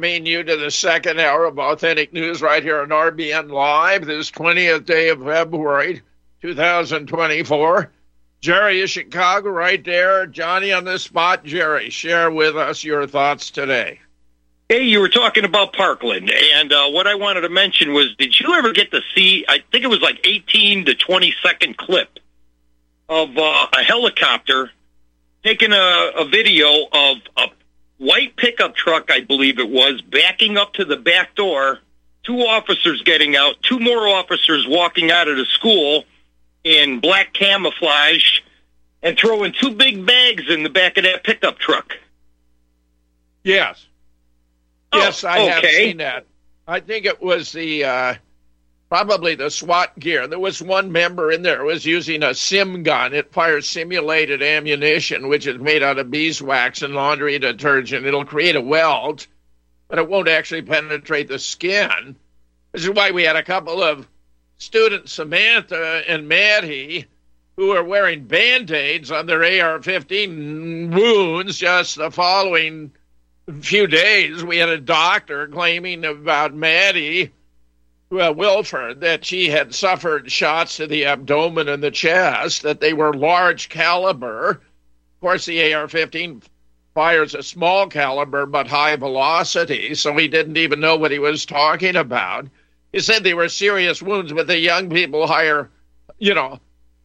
welcoming you to the second hour of Authentic News right here on RBN Live, this 20th day of February 2024. Jerry is Chicago right there. Johnny on the spot. Jerry, share with us your thoughts today. Hey, you were talking about Parkland, and uh, what I wanted to mention was, did you ever get to see? I think it was like 18 to 20 second clip of uh, a helicopter taking a, a video of a white pickup truck, I believe it was, backing up to the back door. Two officers getting out, two more officers walking out of the school in black camouflage, and throwing two big bags in the back of that pickup truck. Yes. Oh, yes, I have seen that. I think it was the uh, probably the SWAT gear. There was one member in there was using a sim gun. It fires simulated ammunition, which is made out of beeswax and laundry detergent. It'll create a welt, but it won't actually penetrate the skin. This is why we had a couple of students, Samantha and Maddie, who were wearing band aids on their AR 15 wounds just the following few days. We had a doctor claiming about Maddie uh, Wilford that she had suffered shots to the abdomen and the chest, that they were large caliber. Of course, the AR 15 fires a small caliber but high velocity, so he didn't even know what he was talking about. He said they were serious wounds, but the young people hire, you know,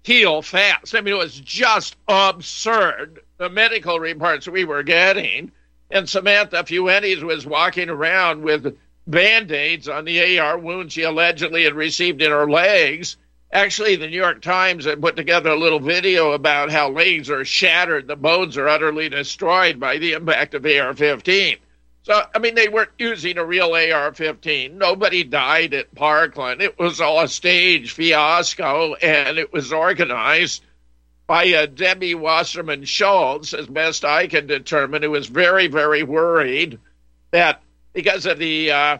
heal fast. I mean, it was just absurd. The medical reports we were getting. And Samantha Fuentes was walking around with band aids on the AR wound she allegedly had received in her legs. Actually, the New York Times had put together a little video about how legs are shattered, the bones are utterly destroyed by the impact of AR 15. So, I mean, they weren't using a real AR 15. Nobody died at Parkland. It was all a stage fiasco, and it was organized by uh, Debbie Wasserman Schultz, as best I can determine, who was very, very worried that because of the uh,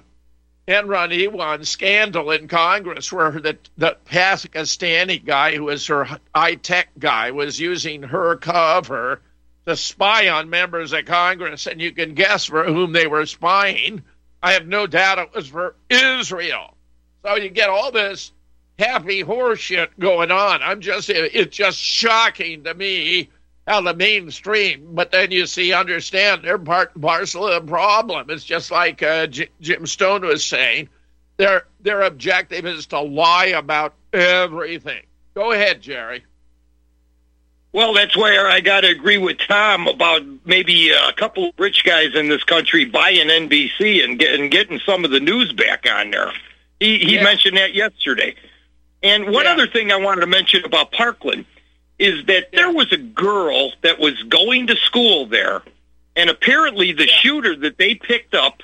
Imran Awan scandal in Congress, where the, the Pakistani guy, who was her high tech guy, was using her cover to spy on members of Congress, and you can guess for whom they were spying. I have no doubt it was for Israel. So you get all this happy horseshit going on. I'm just, it's just shocking to me how the mainstream, but then you see, understand they're part and parcel of the problem. It's just like uh, J- Jim Stone was saying. Their their objective is to lie about everything. Go ahead, Jerry. Well, that's where I got to agree with Tom about maybe a couple of rich guys in this country buying NBC and getting getting some of the news back on there. He he Yeah. mentioned that yesterday. And one Yeah. other thing I wanted to mention about Parkland is that there was a girl that was going to school there, and apparently the Yeah. shooter that they picked up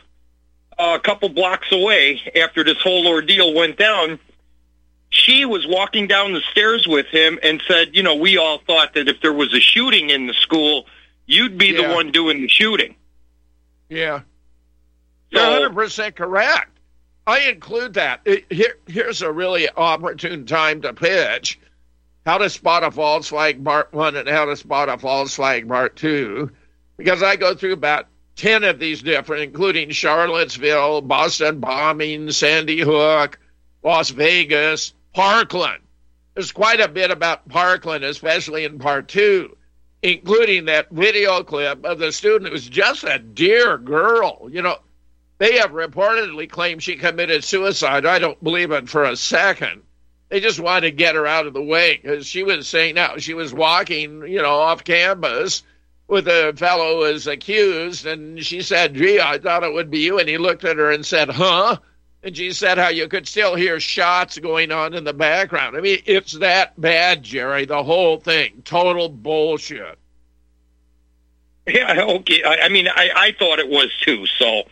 uh, a couple blocks away after this whole ordeal went down, she was walking down the stairs with him and said, you know, we all thought that if there was a shooting in the school, you'd be Yeah. the one doing the shooting. Yeah. You're 100% correct. I include that. It- here, here's a really opportune time to pitch how to spot a false flag part one and how to spot a false flag part two, because I go through about 10 of these different, including Charlottesville, Boston bombing, Sandy Hook, Las Vegas, Parkland. There's quite a bit about Parkland, especially in part two, including that video clip of the student who's just a dear girl. You know, they have reportedly claimed she committed suicide. I don't believe it for a second. They just wanted to get her out of the way because she was saying now she was walking, you know, off campus with a fellow who was accused, and she said, "Gee, I thought it would be you." And he looked at her and said, "Huh?" And she said how you could still hear shots going on in the background. I mean, it's that bad, Jerry. The whole thing, total bullshit. Yeah, okay. I, I mean, I, I thought it was too. So,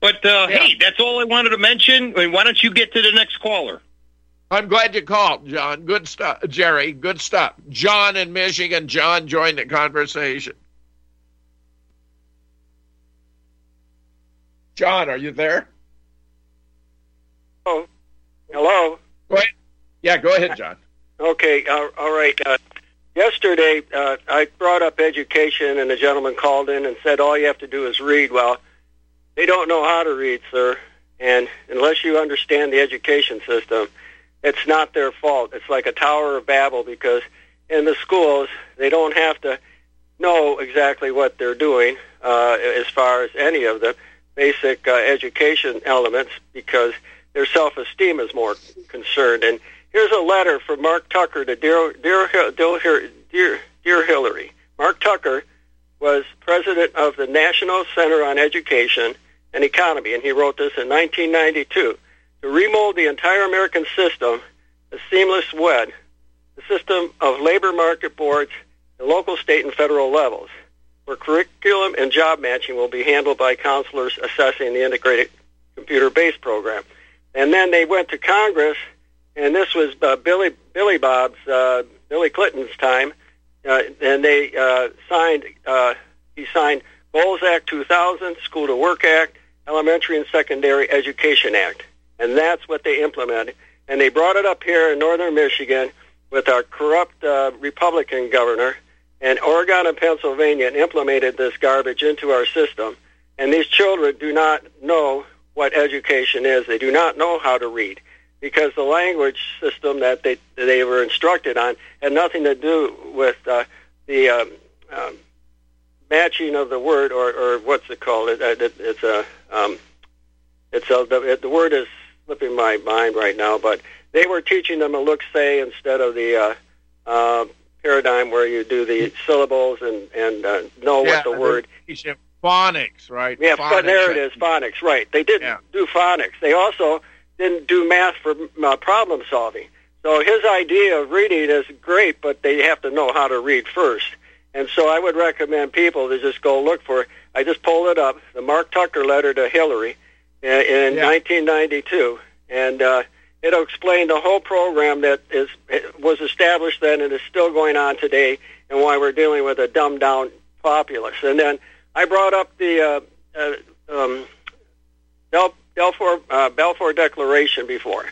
but uh, Yeah. hey, that's all I wanted to mention. I mean, why don't you get to the next caller? I'm glad you called, John. Good stuff, Jerry. Good stuff. John in Michigan. John joined the conversation. John, are you there? Oh, hello. Go ahead. Yeah, go ahead, John. Okay, uh, all right. Uh, yesterday uh, I brought up education, and a gentleman called in and said all you have to do is read. Well, they don't know how to read, sir, and unless you understand the education system, it's not their fault. It's like a Tower of Babel because in the schools they don't have to know exactly what they're doing uh, as far as any of the basic uh, education elements because their self-esteem is more concerned. And here's a letter from Mark Tucker to dear, dear, dear, dear, dear Hillary. Mark Tucker was president of the National Center on Education and Economy, and he wrote this in 1992 to remold the entire American system, a seamless web, the system of labor market boards at local, state, and federal levels, where curriculum and job matching will be handled by counselors assessing the integrated computer-based program. And then they went to Congress, and this was uh, Billy Billy Bob's uh, Billy Clinton's time, uh, and they uh, signed. Uh, he signed Goals Act 2000, School to Work Act, Elementary and Secondary Education Act, and that's what they implemented. And they brought it up here in northern Michigan with our corrupt uh, Republican governor, and Oregon and Pennsylvania implemented this garbage into our system. And these children do not know what education is. They do not know how to read because the language system that they they were instructed on had nothing to do with uh, the um, um, matching of the word or, or what's it called? It, it, it's a um, it's a the, the word is slipping my mind right now, but they were teaching them a look say instead of the uh, uh, paradigm where you do the syllables and and uh, know yeah, what the word. Phonics, right? Yeah, phonics. there it is, phonics. Right. They didn't yeah. do phonics. They also didn't do math for uh, problem solving. So his idea of reading is great, but they have to know how to read first. And so I would recommend people to just go look for. I just pulled it up, the Mark Tucker letter to Hillary in, yeah. 1992, and uh, it'll explain the whole program that is was established then and is still going on today, and why we're dealing with a dumbed down populace. And then I brought up the uh, uh, um, Bel- Balfour, uh, Balfour Declaration before,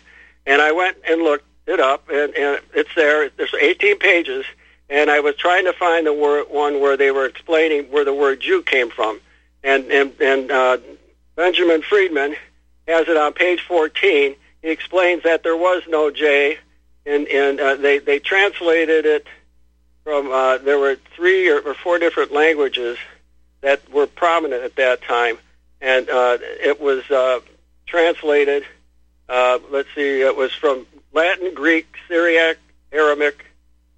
and I went and looked it up, and, and it's there. There's 18 pages and I was trying to find the word, one where they were explaining where the word Jew came from, and and and uh, Benjamin Freedman has it on page 14. He explains that there was no J, and and uh, they they translated it from uh, there were three or, or four different languages that were prominent at that time, and uh, it was uh, translated. Uh, let's see, it was from Latin, Greek, Syriac, Aramaic,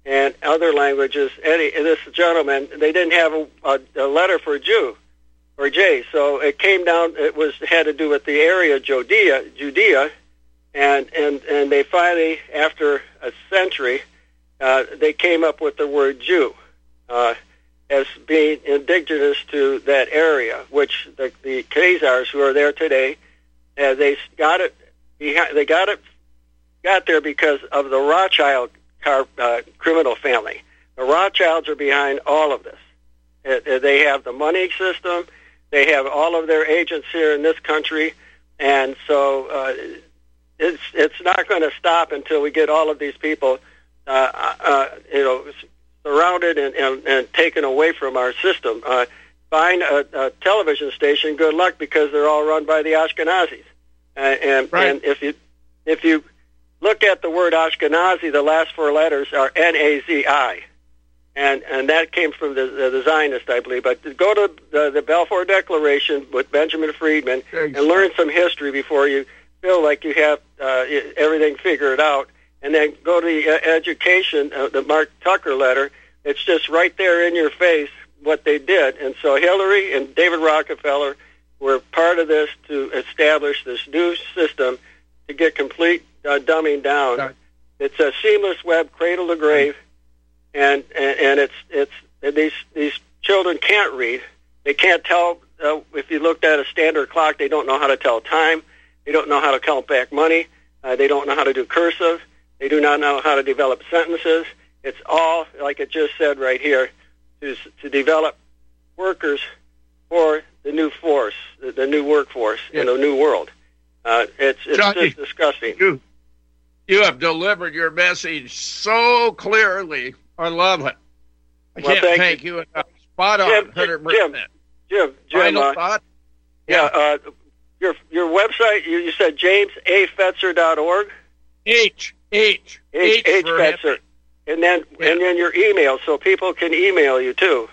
and other languages. Eddie, this gentleman, they didn't have a, a, a letter for Jew or J, so it came down. It was had to do with the area Judea, Judea, and and and they finally, after a century, uh, they came up with the word Jew. Uh, as being indigenous to that area, which the, the Khazars who are there today, uh, they got it. They got it, got there because of the Rothschild car, uh, criminal family. The Rothschilds are behind all of this. It, it, they have the money system. They have all of their agents here in this country, and so uh, it's it's not going to stop until we get all of these people, uh, uh, you know, surrounded and, and, and taken away from our system. Uh, find a, a television station. Good luck, because they're all run by the Ashkenazis. Uh, and right. and if you if you look at the word Ashkenazi, the last four letters are N-A-Z-I. And, and that came from the, the, the Zionist, I believe. But go to the, the Balfour Declaration with Benjamin Freedman Thanks. and learn some history before you feel like you have uh, everything figured out. And then go to the uh, education, uh, the Mark Tucker letter. It's just right there in your face what they did. And so Hillary and David Rockefeller were part of this to establish this new system to get complete uh, dumbing down. It's a seamless web, cradle to grave, and and, and it's it's and these these children can't read. They can't tell. Uh, if you looked at a standard clock, they don't know how to tell time. They don't know how to count back money. Uh, they don't know how to do cursive. They do not know how to develop sentences. It's all like it just said right here, to to develop workers for the new force, the, the new workforce in the new world. Uh, it's it's Johnny, just disgusting. You, you have delivered your message so clearly I love it. I well, can't thank, thank you. you enough. Spot on, Jim, 100%. Jim, Jim, Jim Final uh, thought? Yeah, uh, your your website, you, you said jamesafetzer.org? H, H, H, H, Fetzer. And then, yeah. and then your email, so people can email you too.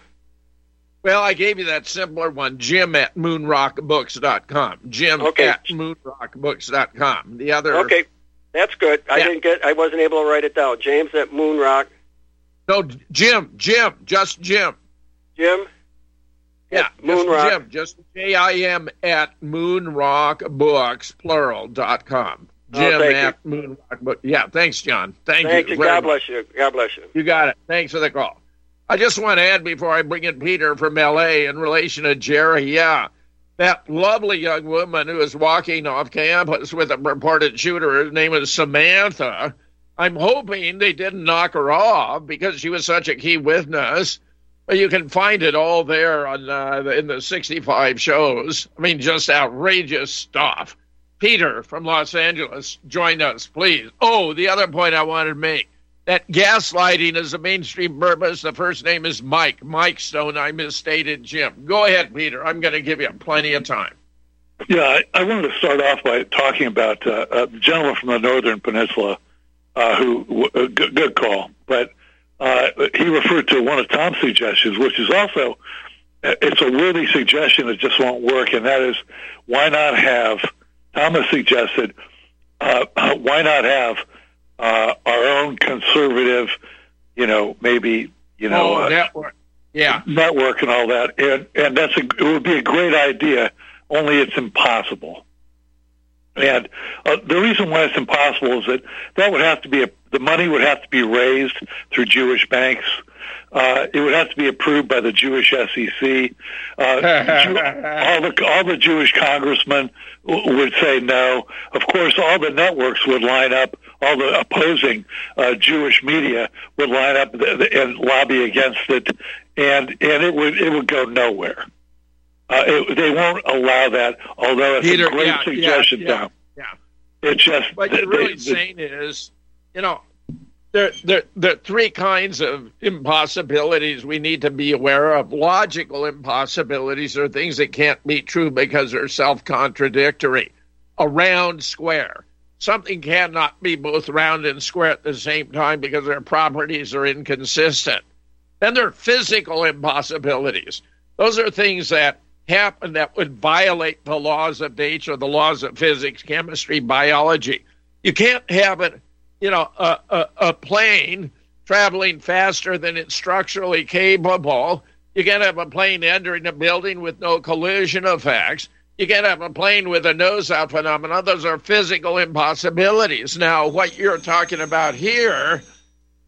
Well, I gave you that simpler one, Jim at moonrockbooks.com. Jim okay. at moonrockbooks.com. The other. Okay, that's good. I didn't get. I wasn't able to write it down. James at Moonrock. No, Jim. Jim. Just Jim. Jim. Yeah, Moonrock. Jim. Just J I M at moonrockbooks plural dot com. Oh, Jim oh, at you. Moonrock Yeah, thanks, John. Thank, thank you. you. God bless you. God bless you. You got it. Thanks for the call. I just want to add before I bring in Peter from LA in relation to Jerry. Yeah, that lovely young woman who was walking off campus with a purported shooter, her name is Samantha. I'm hoping they didn't knock her off because she was such a key witness. You can find it all there on uh, in the 65 shows. I mean, just outrageous stuff. Peter from Los Angeles, join us, please. Oh, the other point I wanted to make that gaslighting is a mainstream purpose. The first name is Mike. Mike Stone. I misstated Jim. Go ahead, Peter. I'm going to give you plenty of time. Yeah, I, I wanted to start off by talking about uh, a gentleman from the Northern Peninsula uh, who, uh, good, good call, but uh, he referred to one of Tom's suggestions, which is also, uh, it's a worthy suggestion that just won't work, and that is why not have, Thomas suggested, uh, why not have uh, our own conservative, you know, maybe you know, oh, uh, network, yeah, network and all that, and and that's a, it would be a great idea. Only it's impossible. And uh, the reason why it's impossible is that that would have to be a, the money would have to be raised through Jewish banks. Uh, it would have to be approved by the Jewish SEC. Uh, Jew, all the all the Jewish congressmen w- would say no. Of course, all the networks would line up all the opposing uh, Jewish media would line up and lobby against it, and and it would it would go nowhere. Uh, it, they won't allow that, although it's Peter, a great yeah, suggestion, yeah, Tom. Yeah, it's just what you're really they, saying is, you know, there, there, there are three kinds of impossibilities we need to be aware of. Logical impossibilities are things that can't be true because they're self contradictory. A round square something cannot be both round and square at the same time because their properties are inconsistent. Then there are physical impossibilities. Those are things that happen that would violate the laws of nature, the laws of physics, chemistry, biology. You can't have a, you know, a, a, a plane traveling faster than it's structurally capable. You can't have a plane entering a building with no collision effects. You can't have a plane with a nose out phenomenon. Those are physical impossibilities. Now, what you're talking about here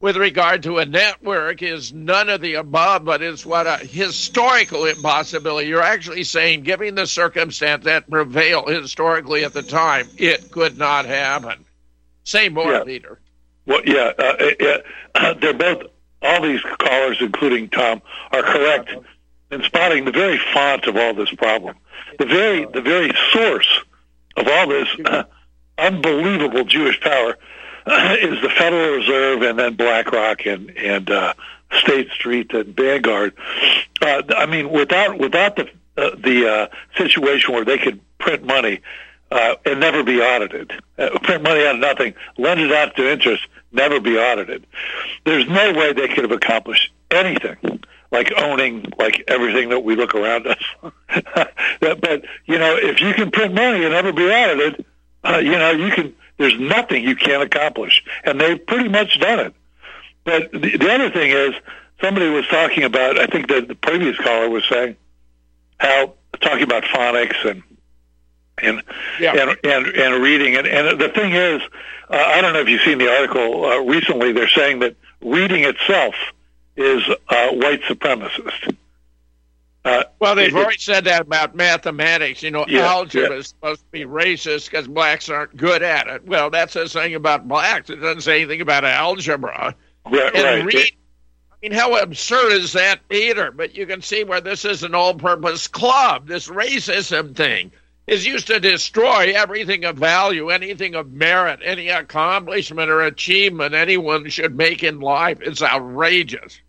with regard to a network is none of the above, but it's what a historical impossibility. You're actually saying, given the circumstance that prevailed historically at the time, it could not happen. Say more, yeah. Peter. Well, yeah, uh, uh, they're both. All these callers, including Tom, are correct in spotting the very font of all this problem the very the very source of all this uh, unbelievable Jewish power is the Federal Reserve and then BlackRock and and uh, State Street and Vanguard. Uh, I mean, without without the uh, the uh, situation where they could print money uh, and never be audited, uh, print money out of nothing, lend it out to interest, never be audited. There's no way they could have accomplished anything like owning like everything that we look around us. but you know, if you can print money and never be audited, uh, you know, you can. There's nothing you can't accomplish, and they've pretty much done it. But the, the other thing is, somebody was talking about. I think that the previous caller was saying how talking about phonics and and yeah. and, and and reading and and the thing is, uh, I don't know if you've seen the article uh, recently. They're saying that reading itself is uh, white supremacist. Uh, well, they've it, already said that about mathematics. You know, yeah, algebra yeah. is supposed to be racist because blacks aren't good at it. Well, that's the thing about blacks. It doesn't say anything about algebra. Right, and right. Read, I mean, how absurd is that either? But you can see where this is an all-purpose club, this racism thing. is used to destroy everything of value, anything of merit, any accomplishment or achievement anyone should make in life. It's outrageous.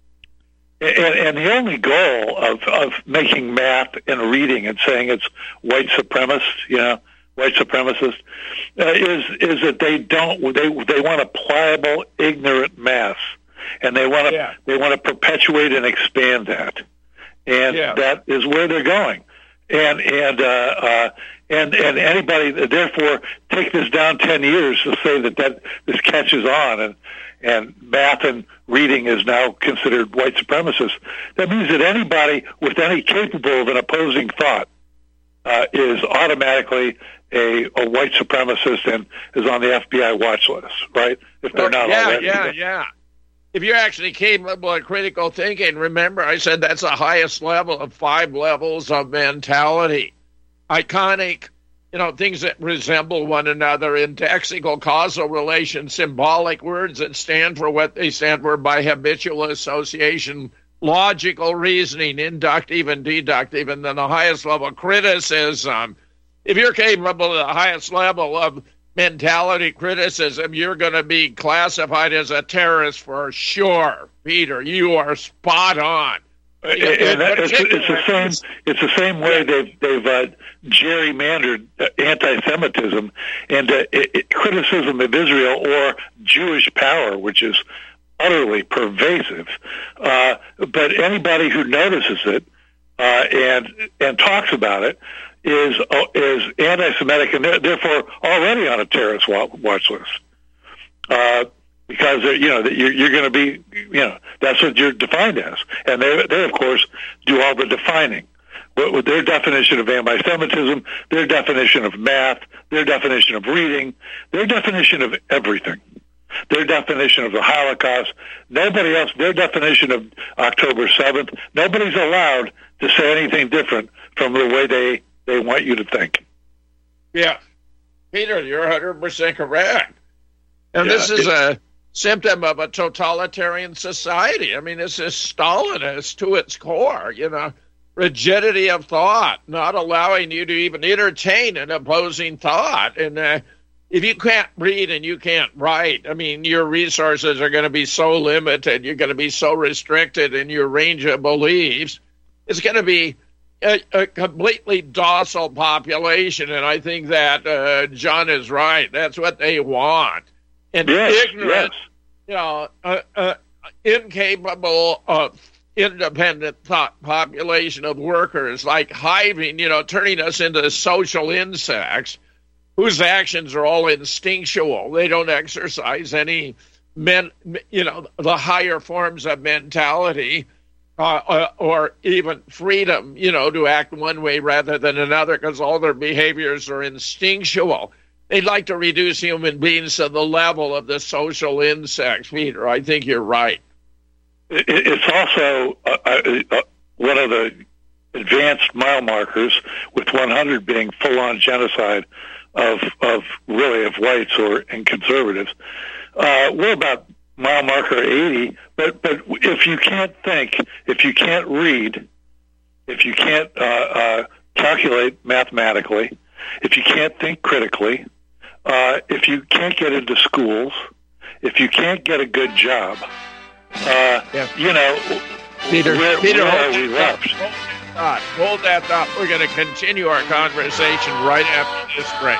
And, and the only goal of, of making math and reading and saying it's white supremacist, you know, white supremacist, uh, is is that they don't they they want a pliable, ignorant mass, and they want to yeah. they want to perpetuate and expand that, and yeah. that is where they're going and and uh, uh, and and anybody therefore take this down ten years to say that that this catches on and and math and reading is now considered white supremacist. That means that anybody with any capable of an opposing thought uh, is automatically a, a white supremacist and is on the FBI watch list, right? If they're not yeah, already. Yeah, yeah, if you're actually capable of critical thinking, remember I said that's the highest level of five levels of mentality. Iconic, you know, things that resemble one another, in indexical causal relation, symbolic words that stand for what they stand for by habitual association, logical reasoning, inductive and deductive, and then the highest level criticism. If you're capable of the highest level of mentality criticism, you're going to be classified as a terrorist for sure. Peter, you are spot on. And that, it's, it's, the same. It's the same way they've they've uh, gerrymandered uh, anti-Semitism and uh, it, criticism of Israel or Jewish power, which is utterly pervasive. Uh, but anybody who notices it uh, and and talks about it is uh, is anti-Semitic and therefore already on a terrorist watch list. Uh, because you know you're, you're going to be, you know, that's what you're defined as, and they they of course do all the defining. With their definition of anti-Semitism, their definition of math, their definition of reading, their definition of everything, their definition of the Holocaust, nobody else, their definition of October 7th, nobody's allowed to say anything different from the way they they want you to think. Yeah. Peter, you're 100% correct. And yeah, this is a symptom of a totalitarian society. I mean, this is Stalinist to its core, you know, rigidity of thought, not allowing you to even entertain an opposing thought. And uh, if you can't read and you can't write, I mean, your resources are going to be so limited, you're going to be so restricted in your range of beliefs. It's going to be a, a, completely docile population, and I think that uh, John is right. That's what they want. And yes, ignorant, yes. you know, uh, uh, incapable of independent thought population of workers, like hiving, you know, turning us into social insects whose actions are all instinctual. They don't exercise any men, you know, the higher forms of mentality uh, uh, or even freedom, you know, to act one way rather than another because all their behaviors are instinctual. They'd like to reduce human beings to the level of the social insects, Peter. I think you're right. It's also uh, uh, uh, one of the advanced mile markers, with 100 being full-on genocide of of really of whites or and conservatives. Uh, we're about mile marker 80. But but if you can't think, if you can't read, if you can't uh, uh, calculate mathematically, if you can't think critically, uh, if you can't get into schools, if you can't get a good job, uh, yeah. you know, Peter, where, Peter, where are we left? Hold that thought. We're going to continue our conversation right after this break.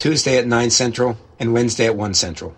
Tuesday at 9 Central and Wednesday at 1 Central.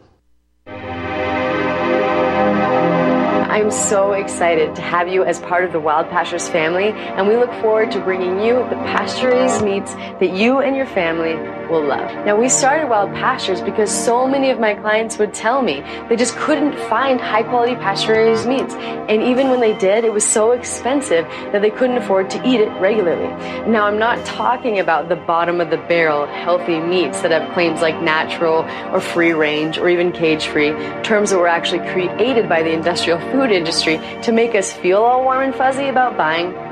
I'm so excited to have you as part of the Wild Pastures family, and we look forward to bringing you the pasture raised meats that you and your family will love. Now, we started Wild Pastures because so many of my clients would tell me they just couldn't find high quality pasture raised meats. And even when they did, it was so expensive that they couldn't afford to eat it regularly. Now, I'm not talking about the bottom of the barrel healthy meats that have claims like natural or free range or even cage free, terms that were actually created by the industrial food industry to make us feel all warm and fuzzy about buying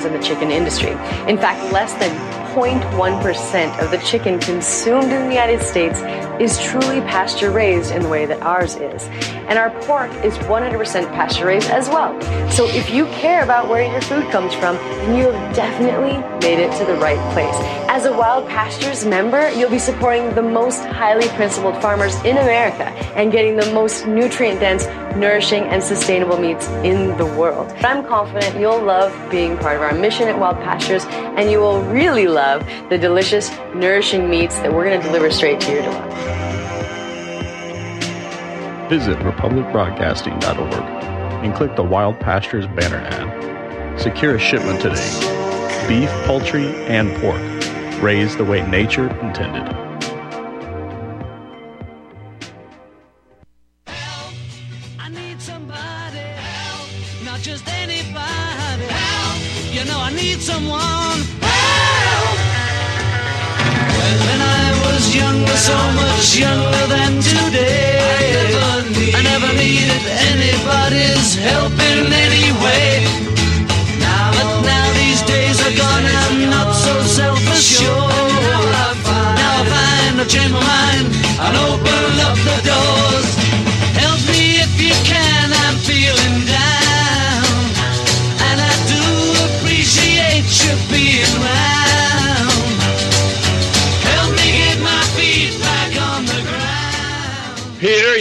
in the chicken industry. In fact, less than 0.1% of the chicken consumed in the United States is truly pasture raised in the way that ours is. And our pork is 100% pasture raised as well. So if you care about where your food comes from, then you have definitely made it to the right place. As a Wild Pastures member, you'll be supporting the most highly principled farmers in America and getting the most nutrient dense, nourishing, and sustainable meats in the world. I'm confident you'll love being part of our mission at Wild Pastures and you will really love the delicious, nourishing meats that we're going to deliver straight to your door. Visit republicbroadcasting.org and click the Wild Pastures banner ad. Secure a shipment today. Beef, poultry, and pork, raised the way nature intended.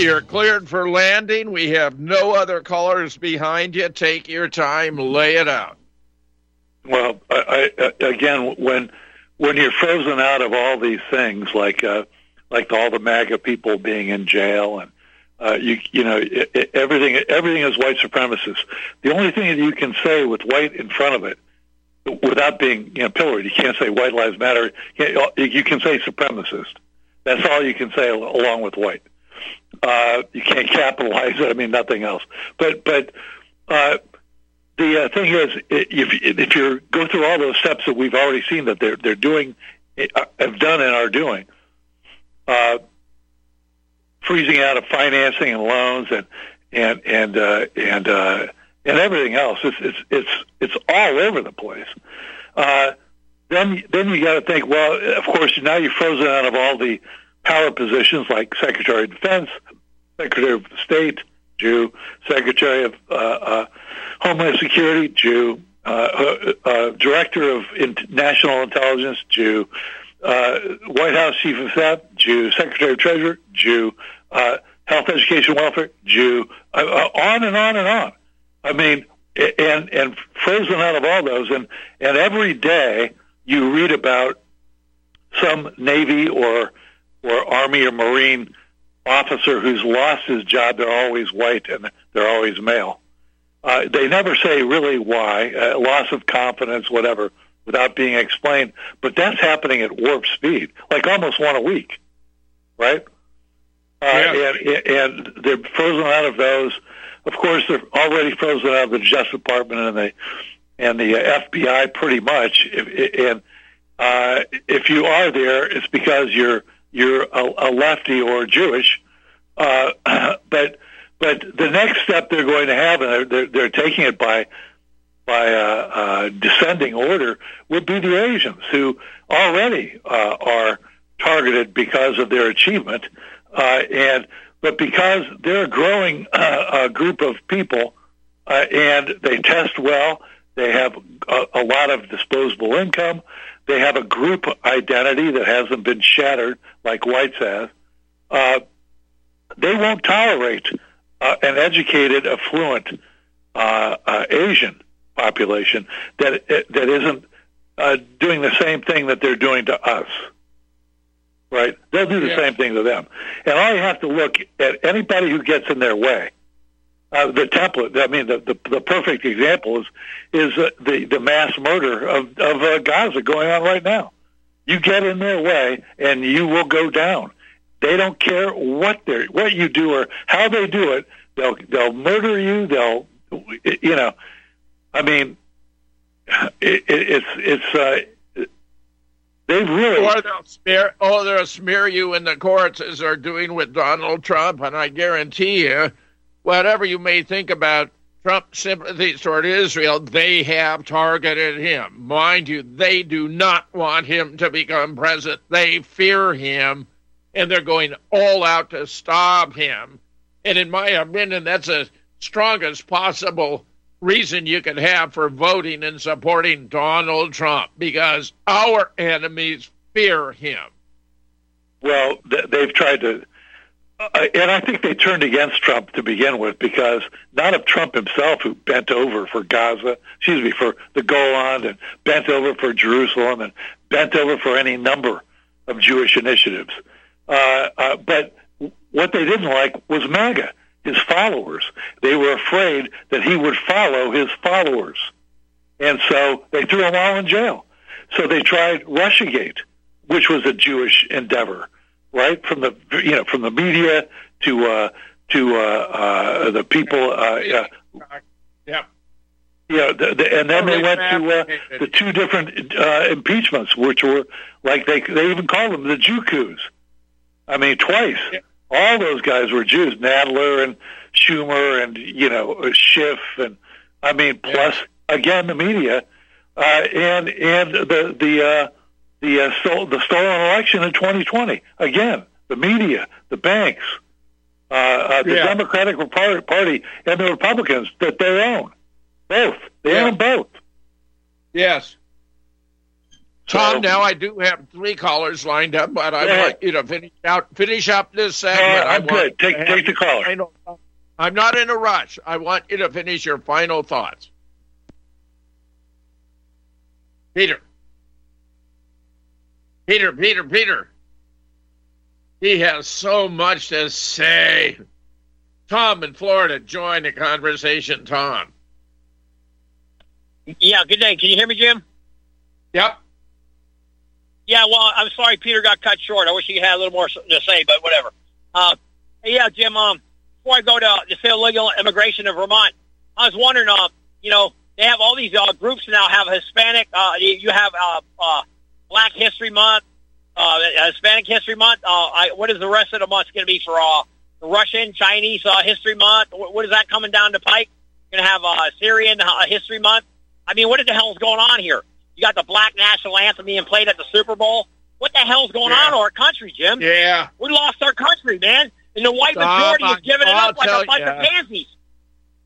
You're cleared for landing. We have no other callers behind you. Take your time, lay it out. Well, I, I, again, when when you're frozen out of all these things, like uh, like all the MAGA people being in jail, and uh, you you know it, it, everything everything is white supremacist. The only thing that you can say with white in front of it, without being you know pilloried, you can't say white lives matter. You, you can say supremacist. That's all you can say along with white. Uh, you can't capitalize it. I mean, nothing else. But but uh, the uh, thing is, if if you go through all those steps that we've already seen that they're they're doing, uh, have done and are doing, uh, freezing out of financing and loans and and and uh, and uh, and everything else, it's it's it's it's all over the place. Uh, then then you got to think, well, of course, now you're frozen out of all the power positions like Secretary of Defense, Secretary of State, Jew, Secretary of uh, uh, Homeland Security, Jew, uh, uh, uh, Director of National Intelligence, Jew, uh, White House Chief of Staff, Jew, Secretary of Treasury, Jew, Health, Education, Welfare, Jew, on and on and on. I mean, and and frozen out of all those, and and every day you read about some Navy or or Army or Marine officer who's lost his job. They're always white and they're always male. Uh, they never say really why, uh, loss of confidence, whatever, without being explained. But that's happening at warp speed, like almost one a week, right? Uh, Yeah. and, and they're frozen out of those. Of course, they're already frozen out of the Justice Department and the and the uh, FBI, pretty much. And uh, if you are there, it's because you're you're a, a lefty or Jewish. Uh, but but the next step they're going to have, and they're, they're taking it by by uh, uh, descending order, would be the Asians, who already uh, are targeted because of their achievement, uh, and but because they're a growing group of people, and they test well, they have a, a lot of disposable income, they have a group identity that hasn't been shattered like whites have. Uh, they won't tolerate uh, an educated, affluent uh, uh, Asian population that that isn't uh, doing the same thing that they're doing to us. Right? They'll do the yeah. same thing to them, and all you have to look at anybody who gets in their way. Uh, the template. I mean, the, the the perfect example is is uh, the the mass murder of of uh, Gaza going on right now. You get in their way, and you will go down. They don't care what they what you do or how they do it. They'll they'll murder you. They'll you know. I mean, it, it, it's it's. Uh, they really or they'll smear oh they'll smear you in the courts as they're doing with Donald Trump, and I guarantee you, whatever you may think about Trump's sympathies toward Israel, they have targeted him. Mind you, they do not want him to become president. They fear him and they're going all out to stop him. And in my opinion, that's the strongest possible reason you could have for voting and supporting Donald Trump because our enemies fear him. Well, they've tried to, uh, and I think they turned against Trump to begin with because not of Trump himself, who bent over for Gaza, excuse me, for the Golan, and bent over for Jerusalem, and bent over for any number of Jewish initiatives. Uh, uh, but what they didn't like was MAGA, his followers. They were afraid that he would follow his followers. And so they threw them all in jail. So they tried Russiagate, which was a Jewish endeavor, right? From the you know from the media to uh, to uh, uh, the people. Uh, yeah. Yeah, the, the, and then they went to uh, the two different uh, impeachments, which were like they they even called them the coups. I mean, twice. Yeah. All those guys were Jews, Nadler and Schumer and you know Schiff and I mean, plus yeah. again the media uh, and and the the uh, the uh, stole, the stolen election in 2020. Again, the media, the banks, uh, uh, the yeah. Democratic Party, and the Republicans that they own. Both. They yeah. own both. Yes. Tom, now I do have three callers lined up, but I want you to finish out finish up this segment. I'm good. Take take the caller. I'm not in a rush. I want you to finish your final thoughts. Peter. Peter, Peter, Peter. He has so much to say. Tom in Florida, join the conversation, Tom. Yeah, good day. Can you hear me, Jim? Yep. Yeah, well, I'm sorry Peter got cut short. I wish he had a little more to say, but whatever. Uh, yeah, Jim, um, before I go to the illegal immigration of Vermont, I was wondering, uh, you know, they have all these uh, groups now have Hispanic, uh, you have uh, uh, Black History Month, uh, Hispanic History Month. Uh, I, what is the rest of the month going to be for uh, Russian, Chinese uh, History Month? What, what is that coming down the pike? Going to have uh, Syrian uh, History Month? I mean, what the hell is going on here? You got the black national anthem being played at the Super Bowl. What the hell's going yeah. on in our country, Jim? Yeah. We lost our country, man. And the white majority is giving it up like a bunch of pansies.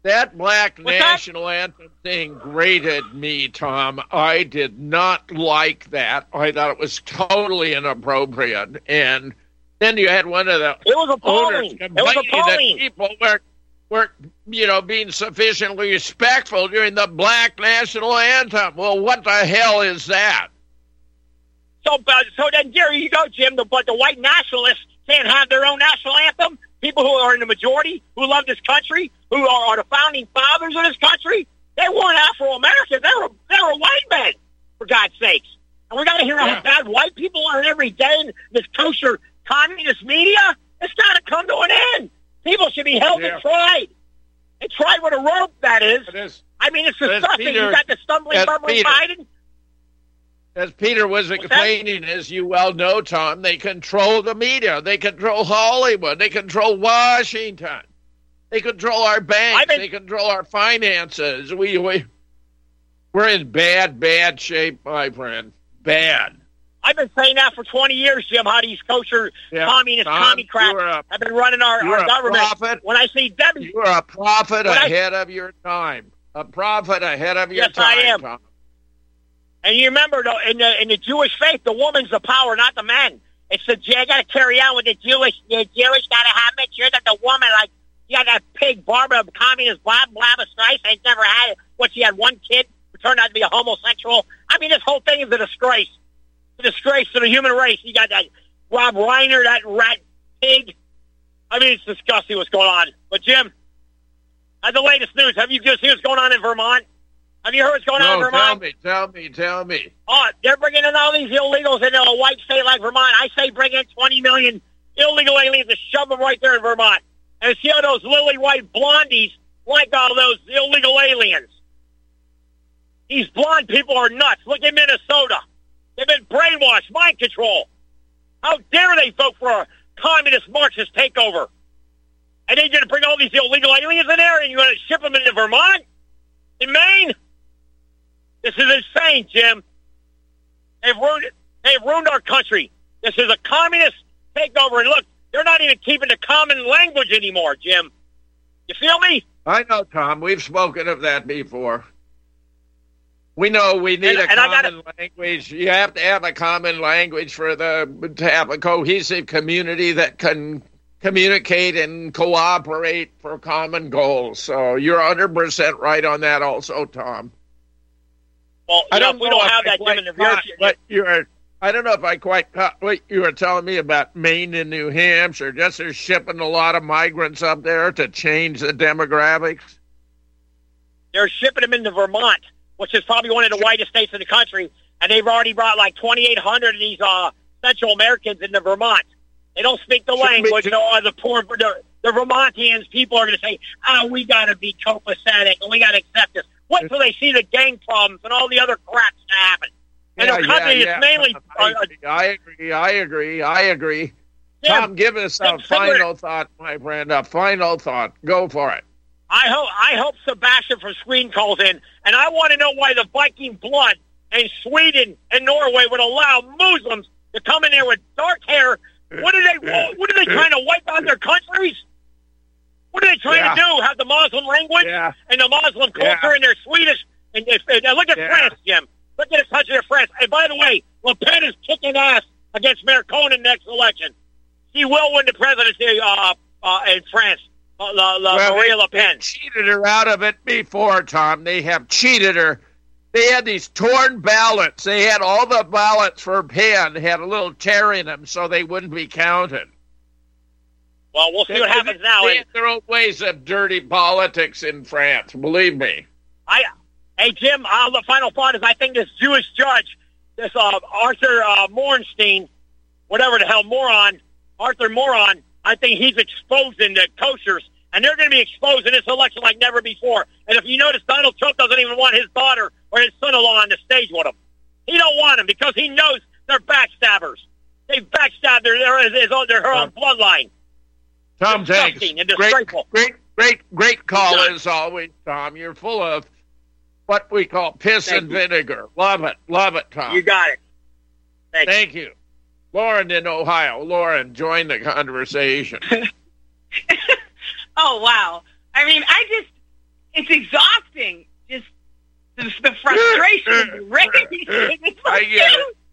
That black What's national that? anthem thing grated me, Tom. I did not like that. I thought it was totally inappropriate. And then you had one of the it was appalling. It was appalling. that people were weren't, you know, being sufficiently respectful during the Black National Anthem. Well, what the hell is that? So, uh, so then there you go, Jim. The, but the white nationalists can't have their own national anthem. People who are in the majority, who love this country, who are, are the founding fathers of this country, they weren't Afro Americans. They were they were white men, for God's sakes. And we got to hear yeah. how bad white people are every day in this kosher communist media. It's got to come to an end. People should be held yeah. and tried. And tried with a rope, that is. It is. I mean, it's disgusting. You got the stumbling, bumbling Biden. as Peter was explaining, as you well know, Tom, they control the media. They control Hollywood. They control Washington. They control our banks. Been, they control our finances. We, we, we're in bad, bad shape, my friend. Bad. I've been saying that for 20 years, Jim, how these kosher yeah, communist Tom, commie crap have been running our, our government. Prophet. When I see Debbie... You're a prophet ahead I, of your time. A prophet ahead of your yes, time, I am. Tom. And you remember, though, in the in the Jewish faith, the woman's the power, not the man. It's the I got to carry on with the Jewish. The Jewish got to have make sure that the woman, like, you got that pig Barbara, communist Bob Blabba Streisand, never had it. What she had one kid who turned out to be a homosexual. I mean, this whole thing is a disgrace. a disgrace to the human race. You got that Rob Reiner, that rat pig. I mean, it's disgusting what's going on. But Jim, uh, the latest news. Have you just seen what's going on in Vermont? Have you heard what's going no, on in Vermont? Tell me, tell me, tell me. Oh, they're bringing in all these illegals into a white state like Vermont. I say bring in 20 million illegal aliens to shove them right there in Vermont. And see how those lily white blondies like all those illegal aliens. These blonde people are nuts. Look at Minnesota. They've been brainwashed, mind control. How dare they vote for a communist Marxist takeover? And they're going to bring all these illegal aliens in there and you're going to ship them into Vermont? In Maine? This is insane, Jim. They've ruined, they've ruined our country. This is a communist takeover. And look, they're not even keeping the common language anymore, Jim. You feel me? I know, Tom. We've spoken of that before. We know we need and, a and common language. You have to have a common language for the to have a cohesive community that can communicate and cooperate for common goals. So you're 100% right on that also, Tom. Well, I don't we don't have that in the But you're, I don't know if I quite caught what you were telling me about Maine and New Hampshire. Just they're shipping a lot of migrants up there to change the demographics. They're shipping them into Vermont, which is probably one of the whitest states in the country, and they've already brought like 2,800 of these uh, Central Americans into Vermont. They don't speak the language. You know, the poor, the, the Vermontians people are going to say, "Oh, we got to be copacetic and we got to accept this." Wait until they see the gang problems and all the other crap that happen. Yeah, country yeah, yeah. is mainly. I agree, I agree. I agree. I agree. Tom, give us a final thought, my friend. A final thought. Go for it. I hope I hope Sebastian from Sweden calls in, and I want to know why the Viking blood in Sweden and Norway would allow Muslims to come in there with dark hair. What are they? What are they trying to wipe out their countries? What are they trying Yeah. to do? Have the Muslim language Yeah. and the Muslim culture Yeah. and their Swedish and, and, look at Yeah. France, Jim. Look at the country of France. And by the way, Le Pen is kicking ass against Mayor Conan next election. She will win the presidency uh, uh, in France. Uh, La, La, Well, Marine Le Pen. They cheated her out of it before, Tom. They have cheated her. They had these torn ballots. They had all the ballots for Penn had a little tear in them, so they wouldn't be counted. Well, we'll see what happens now. They And have their own ways of dirty politics in France. Believe me. I, hey Jim, uh, the final thought is I think this Jewish judge, this uh, Arthur uh, Morenstein, whatever the hell moron, Arthur Moron, I think he's exposing the koshers, and they're going to be exposing this election like never before. And if you notice, Donald Trump doesn't even want his daughter or his son-in-law on the stage with him. He don't want him because he knows they're backstabbers. They backstabbed their their, their her own bloodline. Tom, thanks. Great, great, great, great call as always, Tom. You're full of what we call piss Thank and you. vinegar. Love it, love it, Tom. You got it. Thank, Thank you. Lauren in Ohio. Lauren, join the conversation. Oh wow! I mean, I just it's exhausting. Just the, the frustration, the rage. It's I like, get it.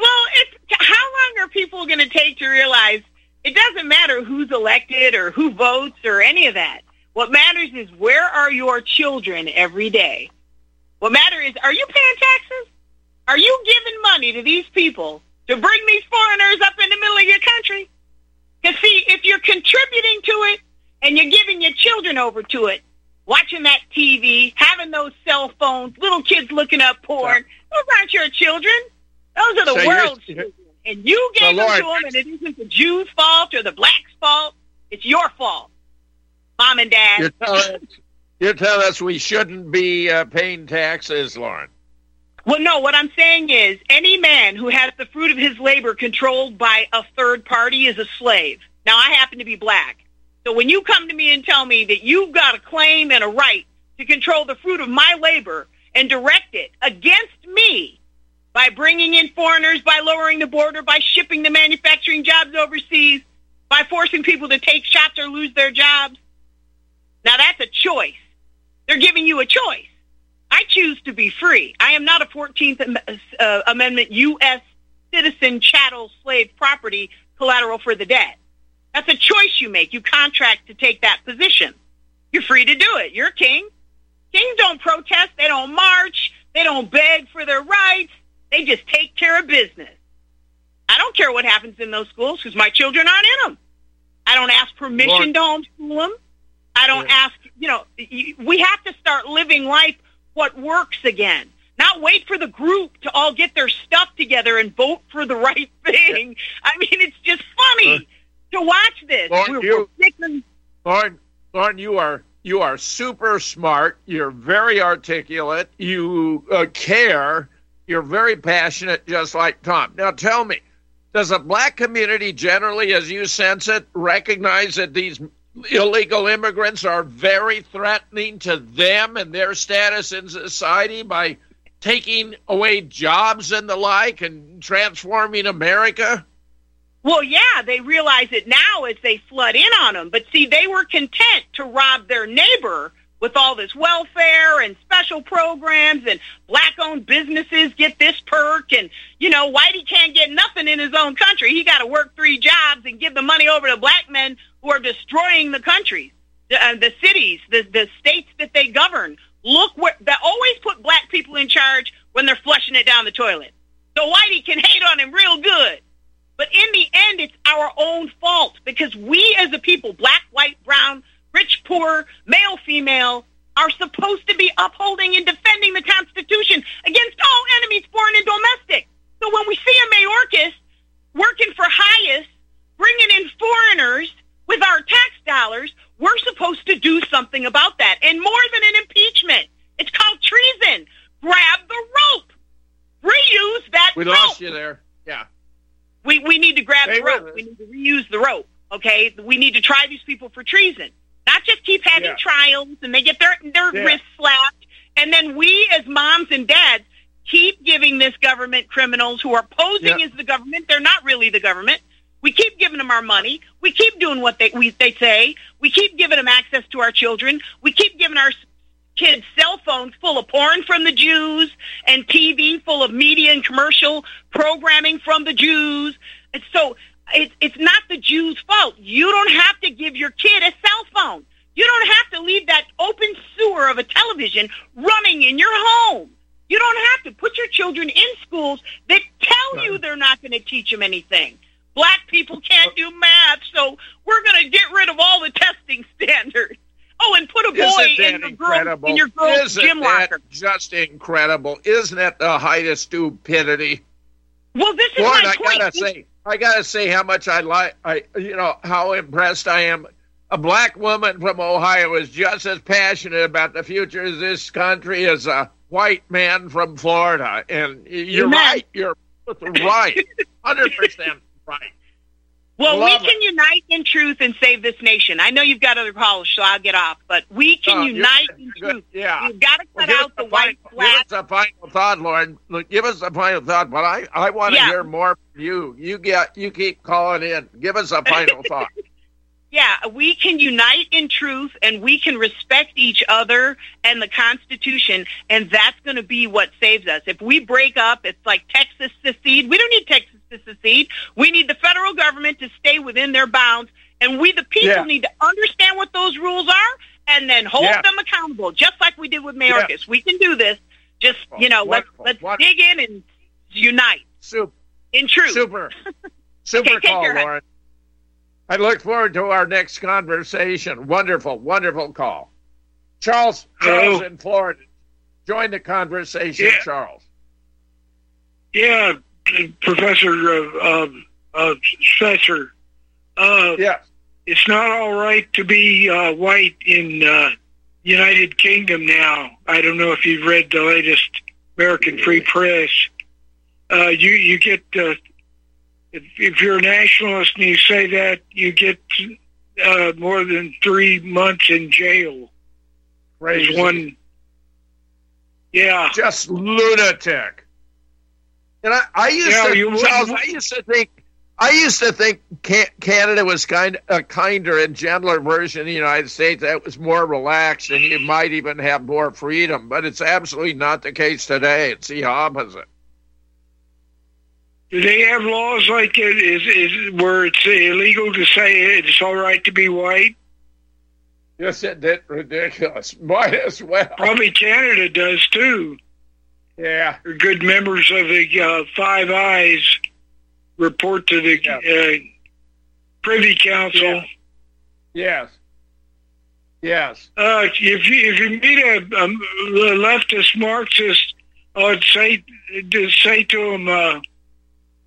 Well, it's how long are people going to take to realize it doesn't matter who's elected or who votes or any of that. What matters is where are your children every day. What matters is are you paying taxes? Are you giving money to these people to bring these foreigners up in the middle of your country? Because see, if you're contributing to it and you're giving your children over to it, watching that TV, having those cell phones, little kids looking up porn, those aren't your children. Those are the So world's children. And you gave them Lauren, to them, and it isn't the Jews' fault or the blacks' fault. It's your fault, mom and dad. You're telling you're telling us we shouldn't be uh, paying taxes, Lauren. Well, no, what I'm saying is any man who has the fruit of his labor controlled by a third party is a slave. Now, I happen to be black. So when you come to me and tell me that you've got a claim and a right to control the fruit of my labor and direct it against me by bringing in foreigners, by lowering the border, by shipping the manufacturing jobs overseas, by forcing people to take shots or lose their jobs, now that's a choice. They're giving you a choice. I choose to be free. I am not a 14th uh, Amendment U.S. citizen chattel slave property collateral for the debt. That's a choice you make. You contract to take that position. You're free to do it. You're a king. Kings don't protest. They don't march. They don't beg for their rights. They just take care of business. I don't care what happens in those schools because my children aren't in them. I don't ask permission to homeschool them. I don't ask, you know, we have to start living life what works again. Not wait for the group to all get their stuff together and vote for the right thing. I mean, it's just funny to watch this. Lauren, We're- you- we're Lauren, Lauren, you are you are super smart. You're very articulate. You uh, care. You're very passionate, just like Tom. Now, tell me, does the black community generally, as you sense it, recognize that these illegal immigrants are very threatening to them and their status in society by taking away jobs and the like and transforming America? Well, yeah, they realize it now as they flood in on them. But see, they were content to rob their neighbor with all this welfare and special programs and black-owned businesses get this perk and, you know, Whitey can't get nothing in his own country. He got to work three jobs and give the money over to black men who are destroying the countries, the, uh, the cities, the, the states that they govern. Look where, they always put black people in charge when they're flushing it down the toilet. So Whitey can hate on him real good. But in the end, it's our own fault because we as a people, black, white, brown, rich, poor, male, female, are supposed to be upholding and defending the Constitution against all enemies, foreign and domestic. So when we see a Mayorkas working for HIAS, bringing in foreigners with our tax dollars, we're supposed to do something about that. And more than an impeachment, it's called treason. Grab the rope. Reuse that rope. We rope. lost you there. Yeah. We we need to grab Stay the rope. We need to reuse the rope. Okay, we need to try these people for treason. Not just keep having Yeah. trials and they get their their Yeah. wrists slapped, and then we as moms and dads keep giving this government criminals who are posing Yeah. as the government. They're not really the government. We keep giving them our money. We keep doing what they we, they say. We keep giving them access to our children. We keep giving our kids cell phones full of porn from the Jews and TV full of media and commercial programming from the Jews. And so it's it's not the Jews' fault. You don't have to give your kid a cell phone. You don't have to leave that open sewer of a television running in your home. You don't have to put your children in schools that tell you they're not going to teach them anything. Black people can't do math, so we're going to get rid of all the testing standards. Oh, and put a boy in your girl in your girl's Isn't gym locker. just incredible? Isn't that the height of stupidity? Well, this is Lauren, my I point. gotta say, I gotta say how much I like. I, you know, how impressed I am. A black woman from Ohio is just as passionate about the future of this country as a white man from Florida. And you're Amen. right. You're right. Hundred percent right. Well, Love we can unite in truth and save this nation. I know you've got other callers, so I'll get off. But we can Oh, unite in good. truth. Yeah. We've got to Well, cut give out the white, final- black. Give us a final thought, Lauren. Look, give us a final thought, but I, I want to Yeah. hear more from you. You get, you keep calling in. Give us a final thought. Yeah, we can unite in truth and we can respect each other and the Constitution, and that's going to be what saves us. If we break up, it's like Texas secede. We don't need Texas to secede. We need the federal government to stay within their bounds, and we, the people, Yeah. need to understand what those rules are and then hold Yeah. them accountable, just like we did with Mayorkas. We can do this. Just oh, you know, Wonderful. let's let's Wonderful. dig in and unite Super. in truth. Super. Super Okay, call, care. Lauren. I look forward to our next conversation. Wonderful, wonderful call. Charles, Charles Hello. in Florida. Join the conversation, Yeah. Charles. Yeah, Professor uh, uh, uh. Uh, yes. It's not all right to be uh, white in uh, United Kingdom now. I don't know if you've read the latest American Free Press. Uh, you you get uh, if, if you're a nationalist and you say that, you get uh, more than three months in jail. Crazy. There's one, yeah, just lunatic. And I, I used Yeah, to, you Charles, I used to think, I used to think Ca- Canada was kind a kinder and gentler version of the United States that was more relaxed and you might even have more freedom. But it's absolutely not the case today. It's the opposite. Do they have laws like it is is where it's illegal to say it's all right to be white? Isn't it ridiculous? Might as well. Probably Canada does too. Yeah. Good members of the uh, Five Eyes report to the uh, Privy Council. Yes. Yes. Uh, if you if you meet a, a leftist Marxist, I'd say to say to him, uh,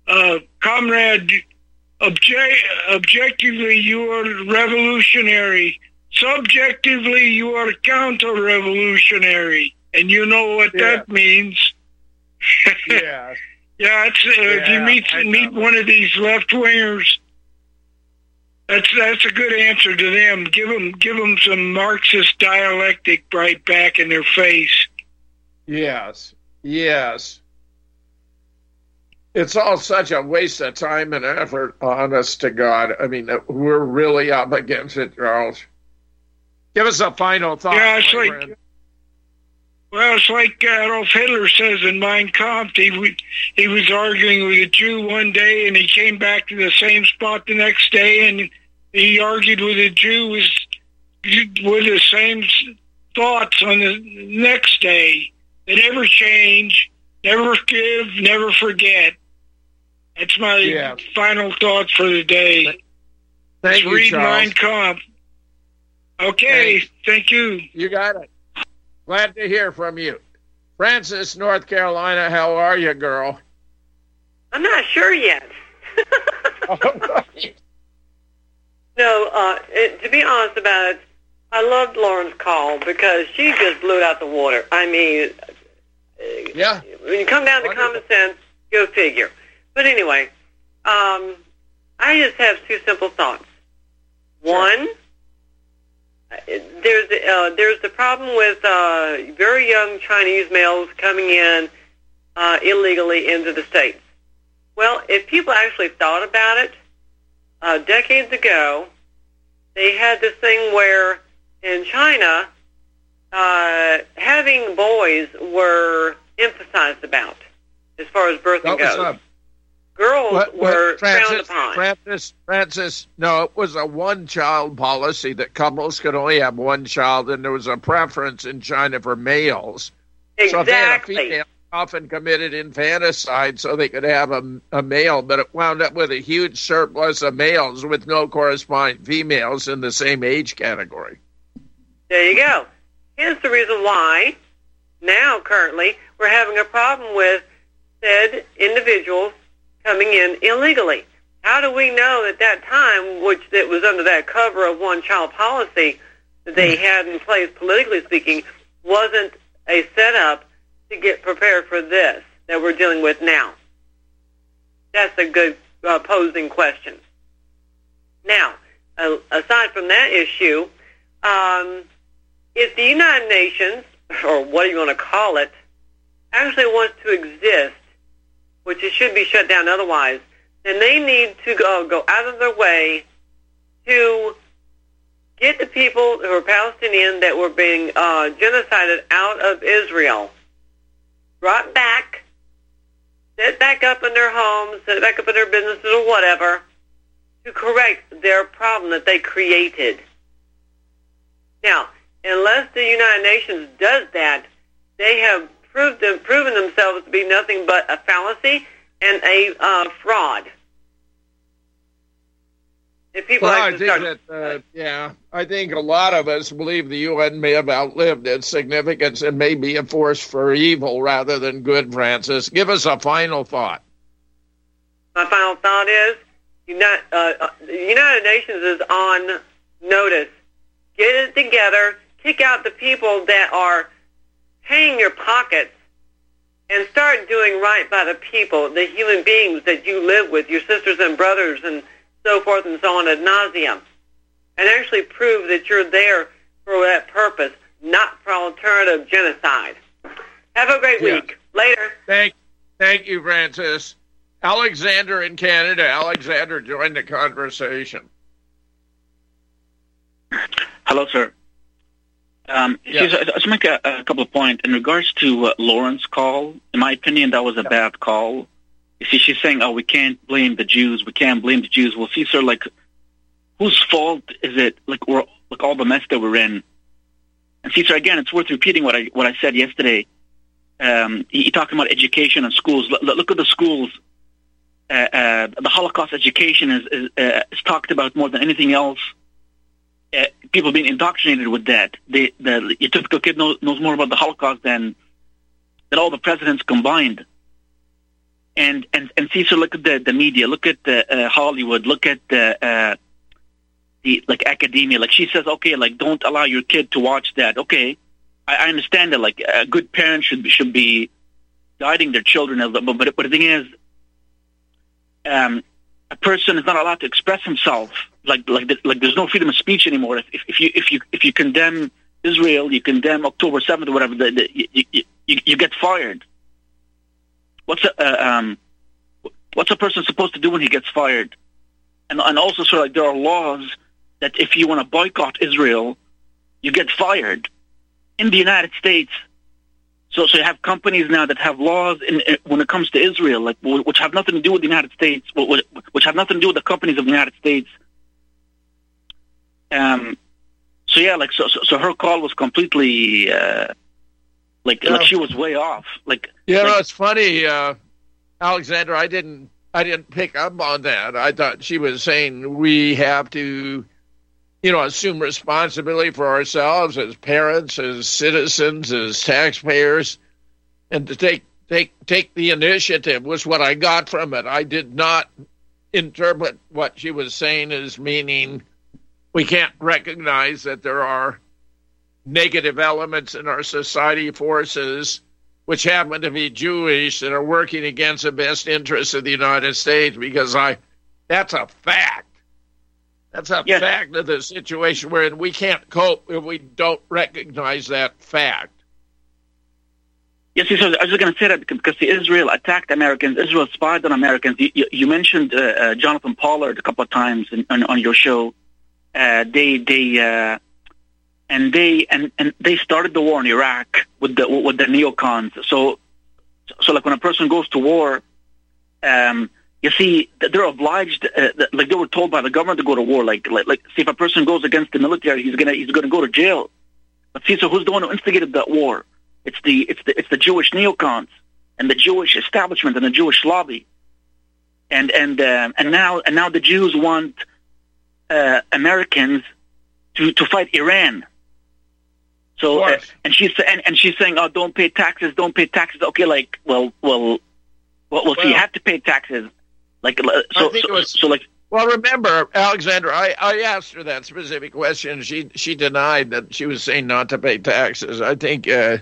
uh, comrade, object, objectively you are revolutionary. Subjectively you are counter-revolutionary, and you know what that means. Yeah. Yeah, it's, uh, if you meet meet one of these left wingers, that's that's a good answer to them. Give them give them some Marxist dialectic right back in their face. Yes. Yes. It's all such a waste of time and effort, honest to God. I mean, we're really up against it, Charles. Give us a final thought. Yeah, it's like- friend. Well, it's like Adolf Hitler says in Mein Kampf. He he was arguing with a Jew one day, and he came back to the same spot the next day, and he argued with a Jew with with the same thoughts on the next day. They never change, never give, never forget. That's my Yeah. final thought for the day. Thank Just you, read Charles. Mein Kampf. Okay, thank you. You got it. Glad to hear from you. Francis, North Carolina, how are you, girl? I'm not sure yet. No, uh, it, to be honest about it, I loved Lauren's call because she just blew it out the water. I mean, yeah. when you come down to Wonderful. common sense, go figure. But anyway, um, I just have two simple thoughts. One, uh, there's uh, there's the problem with uh, very young Chinese males coming in uh, illegally into the states. Well, if people actually thought about it, uh, decades ago, they had this thing where in China, uh, having boys were emphasized about as far as birthing was goes. Girls What- what- were frowned Francis, upon. Francis, Francis, no, it was a one child policy that couples could only have one child, and there was a preference in China for males. So if they had a Exactly. female, often committed infanticide so they could have a, a male, but it wound up with a huge surplus of males with no corresponding females in the same age category. There you go. Here's the reason why now currently we're having a problem with said individuals coming in illegally. How do we know at that time, which that was under that cover of one child policy that they had in place politically speaking, wasn't a setup to get prepared for this that we're dealing with now? That's a good uh, posing question. Now, uh, aside from that issue, um, if the United Nations, or what do you want to call it, actually wants to exist, which it should be shut down otherwise, then they need to go, go out of their way to get the people who are Palestinian that were being uh, genocided out of Israel brought back, set back up in their homes, set back up in their businesses or whatever, to correct their problem that they created. Now, unless the United Nations does that, they have proved them, proven themselves to be nothing but a fallacy and a uh, fraud. If people Well, I think start, that, uh, yeah, I think a lot of us believe the UN may have outlived its significance and may be a force for evil rather than good, Francis. Give us a final thought. my final thought is, United, uh, uh, the United Nations is on notice. Get it together. Kick out the people that are paying your pockets and start doing right by the people, the human beings that you live with, your sisters and brothers, and so forth and so on ad nauseum, and actually prove that you're there for that purpose, not for alternative genocide. Have a great Yeah. week. Later. Thank, thank you, Francis. Alexander in Canada. Alexander, join the conversation. Hello, sir. Um, Yeah. just- Let's make a, a couple of points in regards to uh, Lauren's call. In my opinion, that was a bad call. You see, she's saying, "Oh, we can't blame the Jews. We can't blame the Jews." Well, see, sir, like, whose fault is it? Like, we're like all the mess that we're in. And see, sir, again, it's worth repeating what I what I said yesterday. Um, you- you're talking about education and schools. Look, look at the schools. Uh, uh, the Holocaust education is is, uh, is talked about more than anything else uh, people being indoctrinated with that. The, the your typical kid knows, knows more about the Holocaust than than all the presidents combined. And and and see, so look at the the media, look at the uh, Hollywood, look at the uh, the like academia. Like she says, okay, like don't allow your kid to watch that. Okay, I, I understand that. Like a good parent should should be guiding their children, but but but the thing is, um, a person is not allowed to express himself. Like like the, like there's no freedom of speech anymore. If, if you if you if you condemn Israel, you condemn October seventh or whatever, the, the, you, you you you get fired. What's a uh, um what's a person supposed to do when he gets fired? And and also sort of like there are laws that if you want to boycott Israel, you get fired in the United States. So, so you have companies now that have laws in, in, when it comes to Israel, like which have nothing to do with the United States, wh- wh- which have nothing to do with the companies of the United States. Um, so yeah, like so, so, so her call was completely uh, like like she was way off. Like know, like, it's funny, uh, Alexander. I didn't, I didn't pick up on that. I thought she was saying we have to, you know, assume responsibility for ourselves as parents, as citizens, as taxpayers, and to take take take the initiative. Was what I got from it. I did not interpret what she was saying as meaning we can't recognize that there are negative elements in our society forces which happen to be Jewish that are working against the best interests of the United States because I that's a fact. That's a fact of the situation we're in. We can't cope if we don't recognize that fact. Yes, yes, I was just going to say that because the Israel attacked Americans, Israel spied on Americans. You, you, you mentioned uh, uh, Jonathan Pollard a couple of times in, on, on your show. Uh, they they uh, and they and, and they started the war in Iraq with the with the neocons. So so like when a person goes to war, um, you see they're obliged, uh, like they were told by the government to go to war. Like like like see if a person goes against the military, he's gonna he's gonna go to jail. But see, so who's the one who instigated that war? It's the it's the it's the Jewish neocons and the Jewish establishment and the Jewish lobby. And and um, and now and now the Jews want uh, Americans to to fight Iran. So uh, and she's and, and she's saying, oh, don't pay taxes, don't pay taxes. Okay, like well well well, well, so you have to pay taxes. Like uh, so so, was- so like Well, remember, Alexander, I, I asked her that specific question. She she denied that she was saying not to pay taxes. I think uh,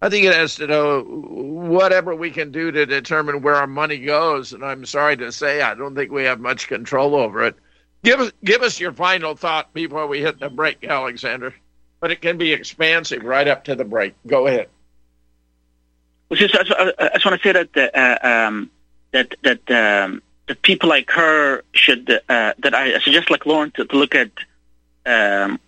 I think it has to do whatever we can do to determine where our money goes. And I'm sorry to say, I don't think we have much control over it. Give us give us your final thought before we hit the break, Alexander. But it can be expansive right up to the break. Go ahead. Well, just, I, just- I just want to say that uh, um, that that um, that people like her should uh, that I suggest like Lauren to, to look at um,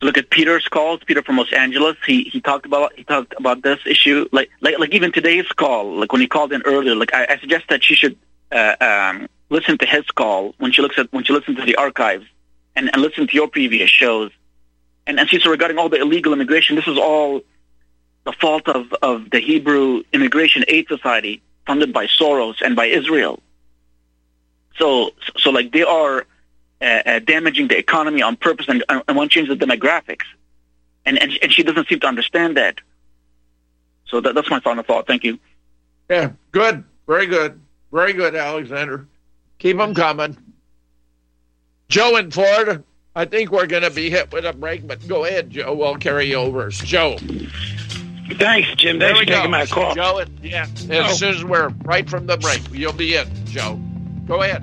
look at Peter's calls. Peter from Los Angeles. He he talked about he talked about this issue. Like like like even today's call. Like when he called in earlier. Like I, I suggest that she should uh, um, listen to his call when she looks at when she listens to the archives and, and listen to your previous shows. And and see so regarding all the illegal immigration. This is all the fault of, of the Hebrew Immigration Aid Society, funded by Soros and by Israel. So, so like they are uh, uh, damaging the economy on purpose and, and want to change the demographics, and, and and she doesn't seem to understand that. So that, that's my final thought. Thank you. Yeah, good. Very good. Very good, Alexander. Keep them coming. Joe in Florida, I think we're going to be hit with a break, but go ahead, Joe. We'll carry you over. Joe. Thanks, Jim. There Thanks we for taking my call. Joe, yeah. As Oh. soon as we're right from the break, you'll be in, Joe. Go ahead.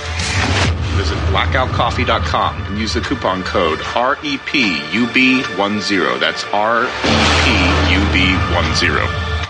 Visit blackoutcoffee.com and use the coupon code E REPUB10. That's E REPUB10.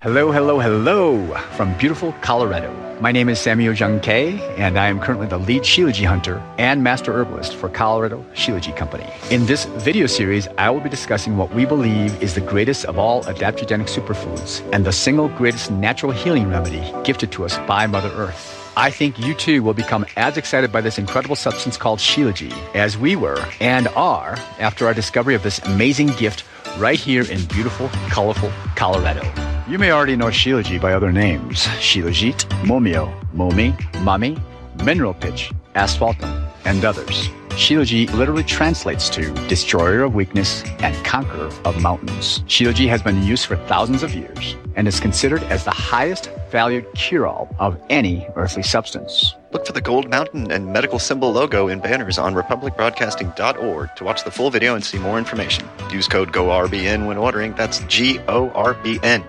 Hello, hello, hello from beautiful Colorado. My name is Samuel Jung and I am currently the lead Shilajit hunter and master herbalist for Colorado Shilajit Company. In this video series, I will be discussing what we believe is the greatest of all adaptogenic superfoods and the single greatest natural healing remedy gifted to us by Mother Earth. I think you too will become as excited by this incredible substance called Shilajit as we were and are after our discovery of this amazing gift right here in beautiful, colorful Colorado. You may already know Shilajit by other names Shilajit, Momio, Momi, Mami, Mineral Pitch, Asphaltum, and others. Shilajit literally translates to destroyer of weakness and conqueror of mountains. Shilajit has been in use for thousands of years and is considered as the highest valued cure all of any earthly substance. Look for the gold mountain and medical symbol logo in banners on republicbroadcasting.org to watch the full video and see more information. Use code GORBN when ordering. That's G O R B N.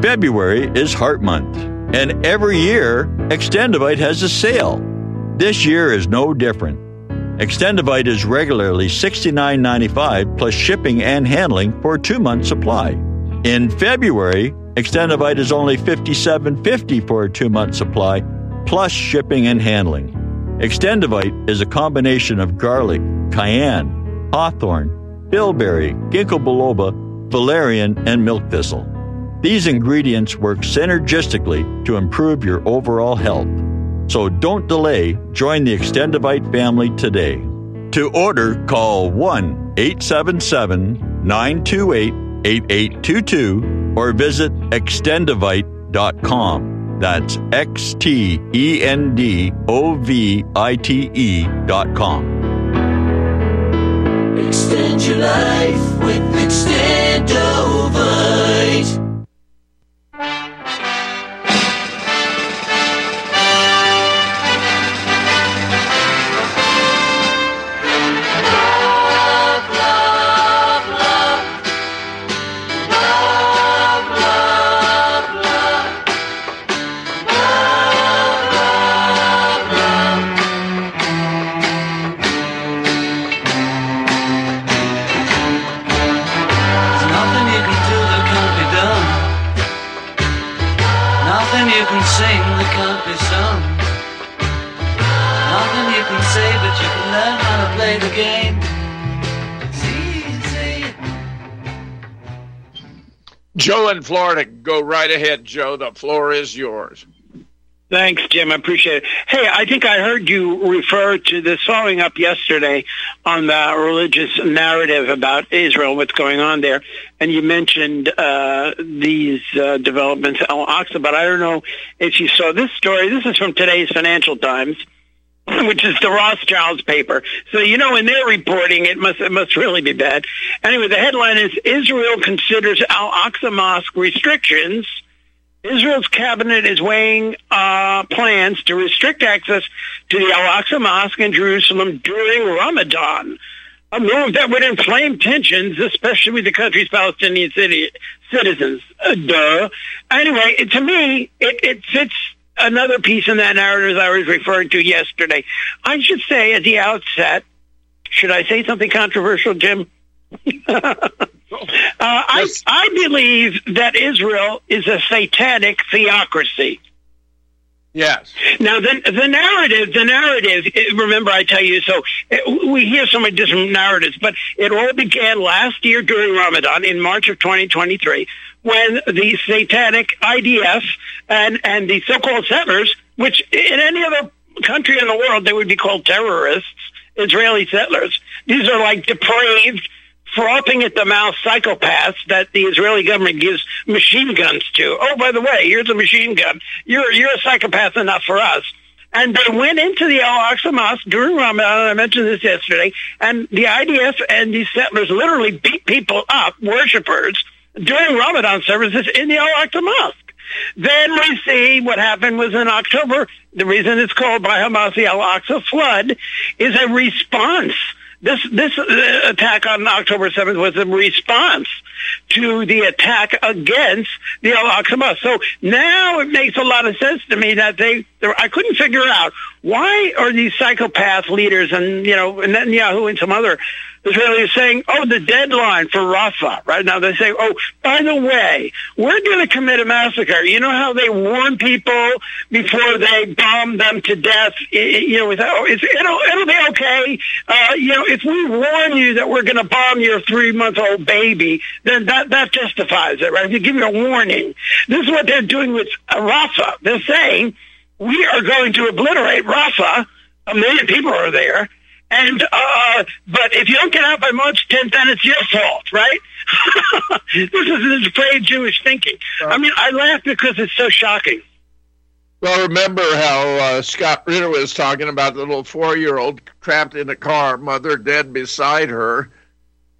February is Heart Month, and every year, Extendovite has a sale. This year is no different. Extendovite is regularly $69.95 plus shipping and handling for a two month supply. In February, Extendovite is only $57.50 for a two month supply plus shipping and handling. Extendovite is a combination of garlic, cayenne, hawthorn, bilberry, ginkgo biloba, valerian, and milk thistle. These ingredients work synergistically to improve your overall health. So don't delay, join the Extendovite family today. To order, call 1 877 928 8822 or visit extendovite.com. That's X T N D O V I T dot com. Extend your life with Extendovite. Play the game. Joe in Florida, go right ahead, Joe. The floor is yours. Thanks, Jim. I appreciate it. Hey, I think I heard you refer to this following up yesterday on the religious narrative about Israel, what's going on there, and you mentioned uh, these uh, developments at Al Aqsa. But I don't know if you saw this story. This is from today's Financial Times. Which is the Rothschilds paper. So you know, in their reporting, it must it must really be bad. Anyway, the headline is Israel considers Al Aqsa Mosque restrictions Israel's cabinet is weighing uh, plans to restrict access to the Al-Aqsa Mosque in Jerusalem during Ramadan, a move that would inflame tensions, especially with the country's Palestinian city, citizens. Uh, duh. Anyway, to me, it, it fits another piece in that narrative I was referring to yesterday. I should say at the outset, should I say something controversial, Jim? uh, I, I believe that Israel is a satanic theocracy. Yes. Now, the, the narrative, the narrative, eh, remember I tell you, so eh, we hear so many different narratives, but it all began last year during Ramadan in March of 2023 when the satanic IDF and, and the so-called settlers, which in any other country in the world, they would be called terrorists, Israeli settlers. These are like depraved, frothing at the mouth psychopaths that the Israeli government gives machine guns to. Oh, by the way, here's a machine gun. You're you're a psychopath enough for us. And they went into the Al Aqsa Mosque during Ramadan. I mentioned this yesterday. And the IDF and these settlers literally beat people up, worshippers, during Ramadan services in the Al Aqsa Mosque. Then we see what happened was in October. The reason it's called by Hamas the Al Aqsa flood is a response this this uh, attack on October 7th was a response to the attack against the Al Aqsa Mosque. So now it makes a lot of sense to me that they I couldn't figure out why are these psychopath leaders and you know and Netanyahu and some other Israelis saying, oh, the deadline for Rafah, right? Now they say, oh, by the way, we're going to commit a massacre. You know how they warn people before they bomb them to death? You know, it's, it'll, it'll be okay. Uh, you know, if we warn you that we're going to bomb your three-month-old baby, then that, that justifies it, right? If you give you a warning. This is what they're doing with Rafah. They're saying, we are going to obliterate Rafah. A million people are there and uh, but if you don't get out by March 10th, then it's your fault, right? this is this brave Jewish thinking. I mean, I laugh because it's so shocking. Well, remember how uh, Scott Ritter was talking about the little four-year-old trapped in a car, mother dead beside her,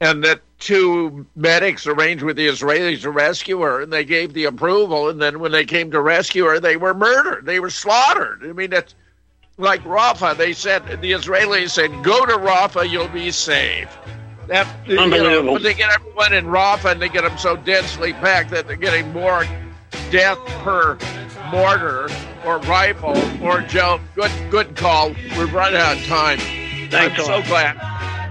and that two medics arranged with the Israelis to rescue her, and they gave the approval, and then when they came to rescue her, they were murdered. They were slaughtered. I mean, that's like Rafah, they said the Israelis said, "Go to Rafah, you'll be safe." That Unbelievable. You know, but they get everyone in Rafah, and they get them so densely packed that they're getting more death per mortar or rifle or Joe. Good, good call. We've run out of time. Thanks I'm so glad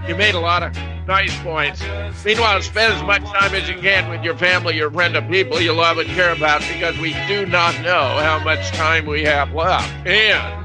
you made a lot of nice points. Meanwhile, spend as much time as you can with your family, your friend, and people you love and care about, because we do not know how much time we have left. And